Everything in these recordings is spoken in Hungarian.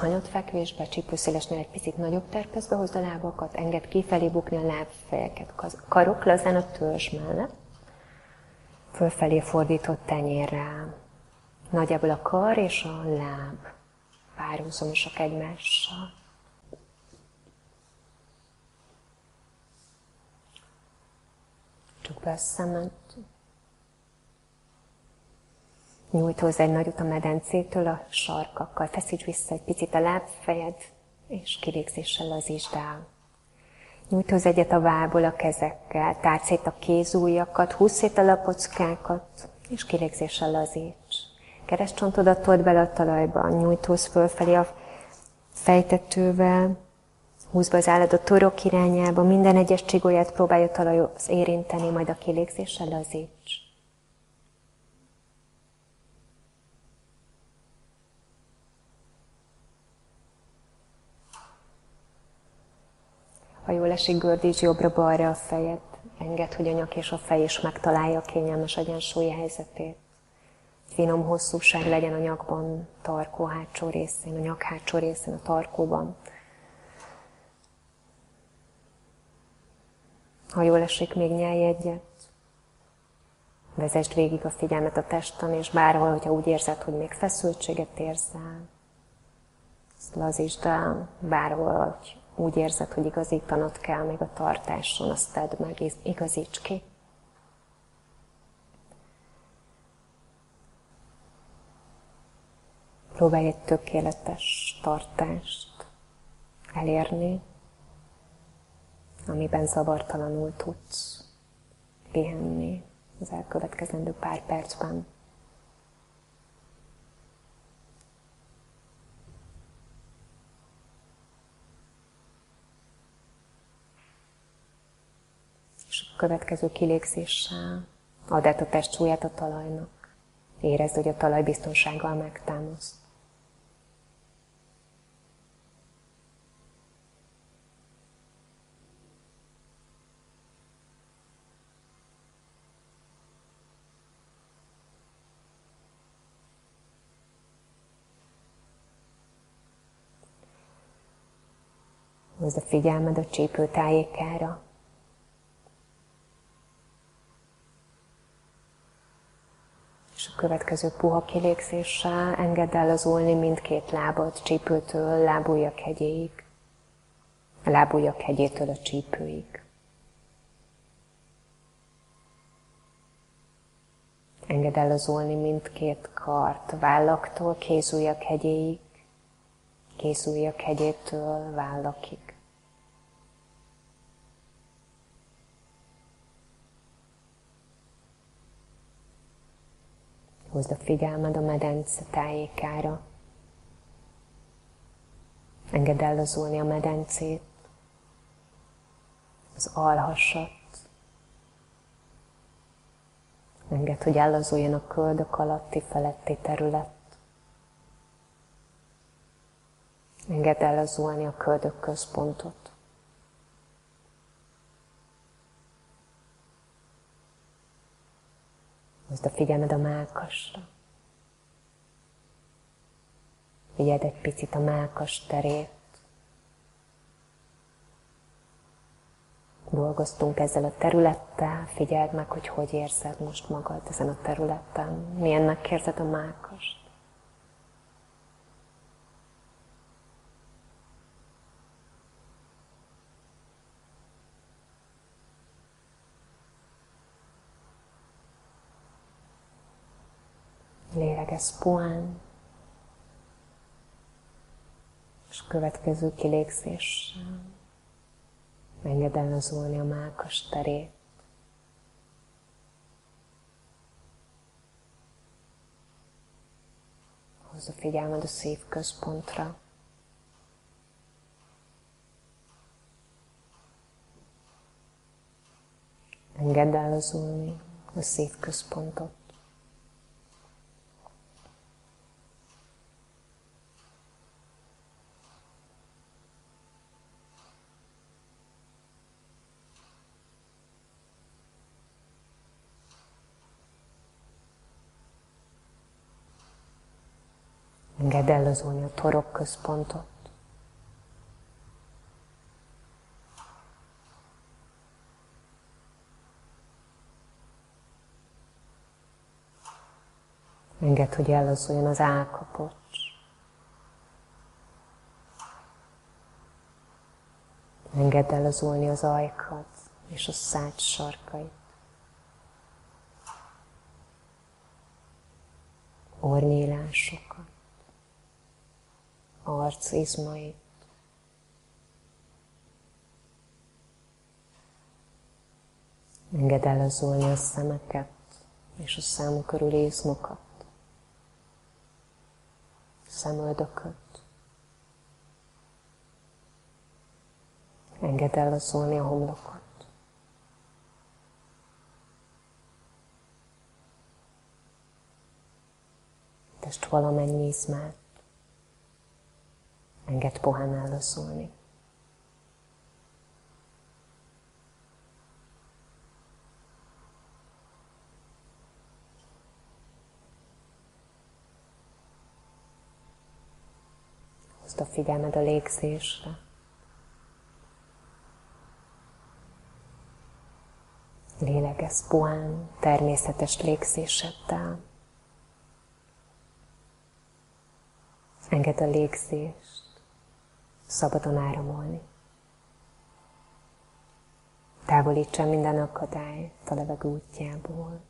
hanyat fekvésbe, csípőszélesnél egy picit nagyobb terpezbe hozd a lábakat, enged kifelé bukni a lábfejeket, karok lazán a törzs mellett, fölfelé fordított tenyérrel. Nagyjából a kar és a láb párhuzamosak egymással. Csak be a szemed. Nyújt hozzá egy nagyot a medencétől a sarkakkal. Feszíts vissza egy picit a lábfejed, és kilégzéssel lazítsd el. Nyújt hozzá egyet a vából a kezekkel, tárd szét a kézújakat, húzz szét a lapockákat, és kilégzéssel lazíts. Keresztcsontodat told bele a talajba, nyújtóz fölfelé a fejtetővel, húzd be az állat a torok irányába, minden egyes csigolyát próbálja talajhoz érinteni, majd a kilégzéssel lazíts. Ha jól esik, gördíts jobbra-balra a fejed. Engedd, hogy a nyak és a fej is megtalálja a kényelmes egyensúly helyzetét. Finom hosszúság legyen a nyakban, tarkó hátsó részén, a nyak hátsó részén, a tarkóban. Ha jól esik, még nyelj egyet. Vezesd végig a figyelmet a testen, és bárhol, hogyha úgy érzed, hogy még feszültséget érzel, ezt lazítsd el, bárhol, hogy úgy érzed, hogy igazítanod kell még a tartáson, azt tedd meg, igazíts ki. Próbálj egy tökéletes tartást elérni, amiben zavartalanul tudsz pihenni az elkövetkezendő pár percben. Következő kilégzéssel add át a testsúlyát a talajnak. Érezd, hogy a talaj biztonsággal megtámaszt. Hozd a figyelmed a csípő tájékára. És a következő puha kilégzéssel engedd el az ulni mindkét lábad csípőtől lábujjak hegyéig. A lábujjak hegyétől a csípőig. Engedd el az ulni mindkét kart, vállaktól kézujjak hegyéig, kézujjak hegyétől vállakig. Hozd a figyelmed a medence tájékára. Engedd ellazulni a medencét, az alhasat. Engedd, hogy ellazuljon a köldök alatti feletti terület. Engedd ellazulni a köldök központot. Hozd a figyelmed a mákasra. Figyeld egy picit a mákas terét. Dolgoztunk ezzel a területtel, figyeld meg, hogy hogy érzed most magad ezen a területen. Milyennek érzed a mákast. Lélegez puhán, és következő kilégzéssel engedelmezolni a mákas terét. Hozz a figyelmed a szív központra. Engedd el a szív Engedd ellazulni a torok központot. Engedd, hogy ellazuljon az állkapocs. Engedd ellazulni az ajkat és a szád sarkait. Ornyílásokat, arcizmait, Engedd ellazulni a szemeket és a szám körül izmokat szemöldököt. Engedd el szólni a homlokot. Test valamennyi izmát. Engedd pohán ellazulni. a figyelmed a légzésre. Lélegez puhán, természetes légzéseddel. Engedd a légzést szabadon áramolni. Távolítsa minden akadályt a levegő útjából.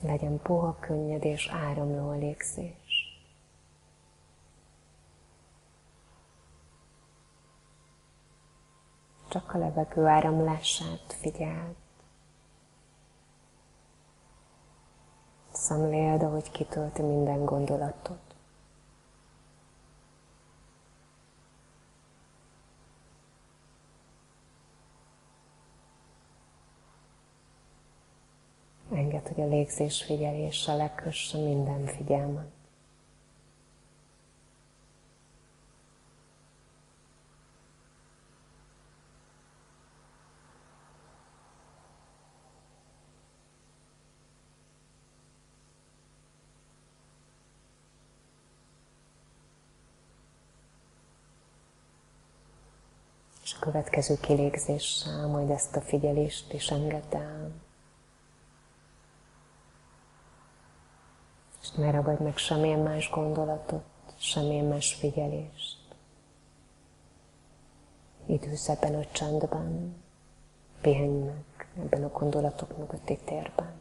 Legyen puha, könnyed és áramló a légzés. csak a levegő áramlását figyeld. Szemléld, ahogy kitölti minden gondolatot. Engedd, hogy a légzés figyelése lekösse minden figyelmet. következő kilégzéssel majd ezt a figyelést is engedd. És ne ragadj meg semmilyen más gondolatot, semmilyen más figyelést. Idősz ebben a csendben, pihenj meg ebben a gondolatok mögötti térben.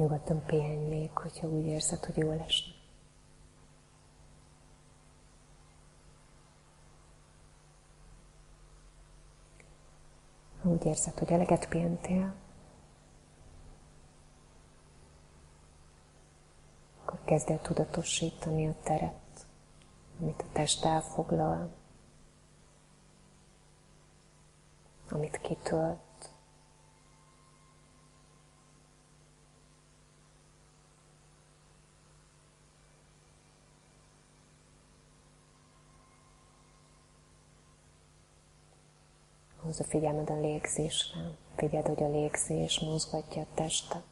Nyugodtan pihenj még, hogyha úgy érzed, hogy jól esne. Ha úgy érzed, hogy eleget pihentél, akkor kezd el tudatosítani a teret, amit a test elfoglal, amit kitölt. Hozz a figyelmed a légzésre. Figyeld, hogy a légzés mozgatja a testet.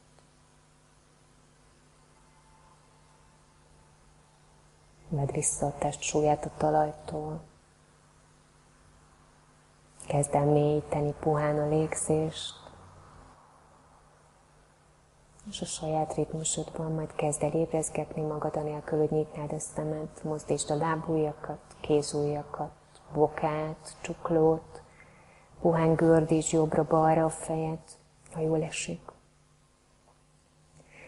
Vedd vissza a test súlyát a talajtól. Kezd el mélyíteni puhán a légzést. És a saját ritmusodban majd kezd el ébrezgetni magad anélkül, hogy nyitnád a szemed, mozdítsd a lábújakat, kézújakat, bokát, csuklót, puhán gördíts jobbra-balra a fejed, ha jól esik.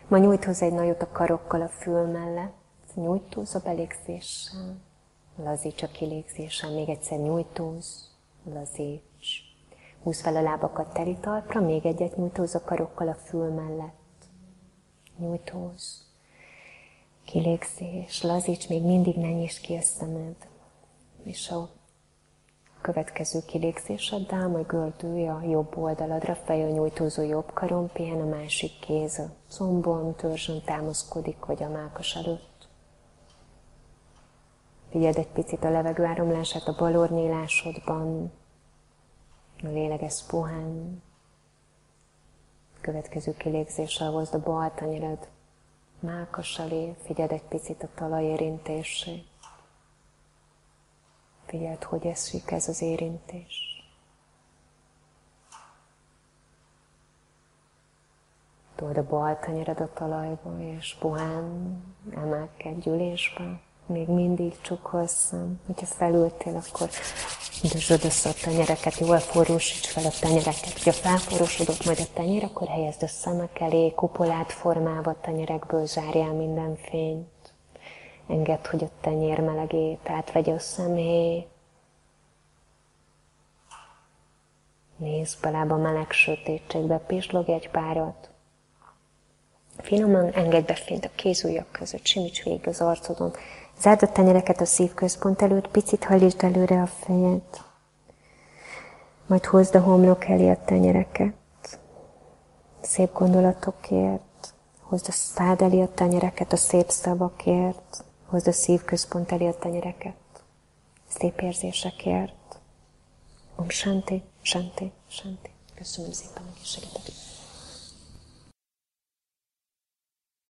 Ma nyújt hozzá egy nagyot a karokkal a fül mellett, nyújtóz a belégzéssel, lazíts a kilégzéssel, még egyszer nyújtóz, lazíts. Húzd fel a lábakat teri talpra, még egyet nyújtóz a karokkal a fül mellett. Nyújtóz. Kilégzés, lazíts, még mindig ne nyisd ki a szemed. És a következő kilégzéseddel majd gördülj a jobb oldaladra, fej a nyújtózó jobb karon, pihen a másik kéz a combon, törzsön támaszkodik, vagy a mákas előtt. Figyeld egy picit a levegő áramlását a bal ornyílásodban, lélegez puhán. Következő kilégzéssel hozd a bal tenyered mákas elé, figyeld egy picit a talaj érintését. Figyeld, hogy eszik ez az érintés. Told a bal tenyered a talajba, és puhán emelkedj gyűlésbe. Még mindig csukholszem. Hogyha felültél, akkor Dözsöd össze a tenyereket, jól forrósíts fel a tenyereket. Ha felforrósodott majd a tenyer, akkor helyezd a szemek elé, kupolát formálva a tenyerekből zárjál minden fényt. Engedd, hogy a tenyér melegét átvegye a személy. Nézd bele a meleg sötétségbe, pislogj egy párat. Finoman engedd be fényt a kézújak között, simíts végig az arcodon. Zárd a tenyereket a szívközpont előtt, picit hajlítsd előre a fejed. Majd hozd a homlok elé a tenyereket. Szép gondolatokért. Hozd a szád elé a tenyereket a szép szavakért. Hozd a szívközpont elé a tenyereket. Szép érzésekért. Om Shanti, Shanti, Shanti. Köszönöm szépen a segíteket.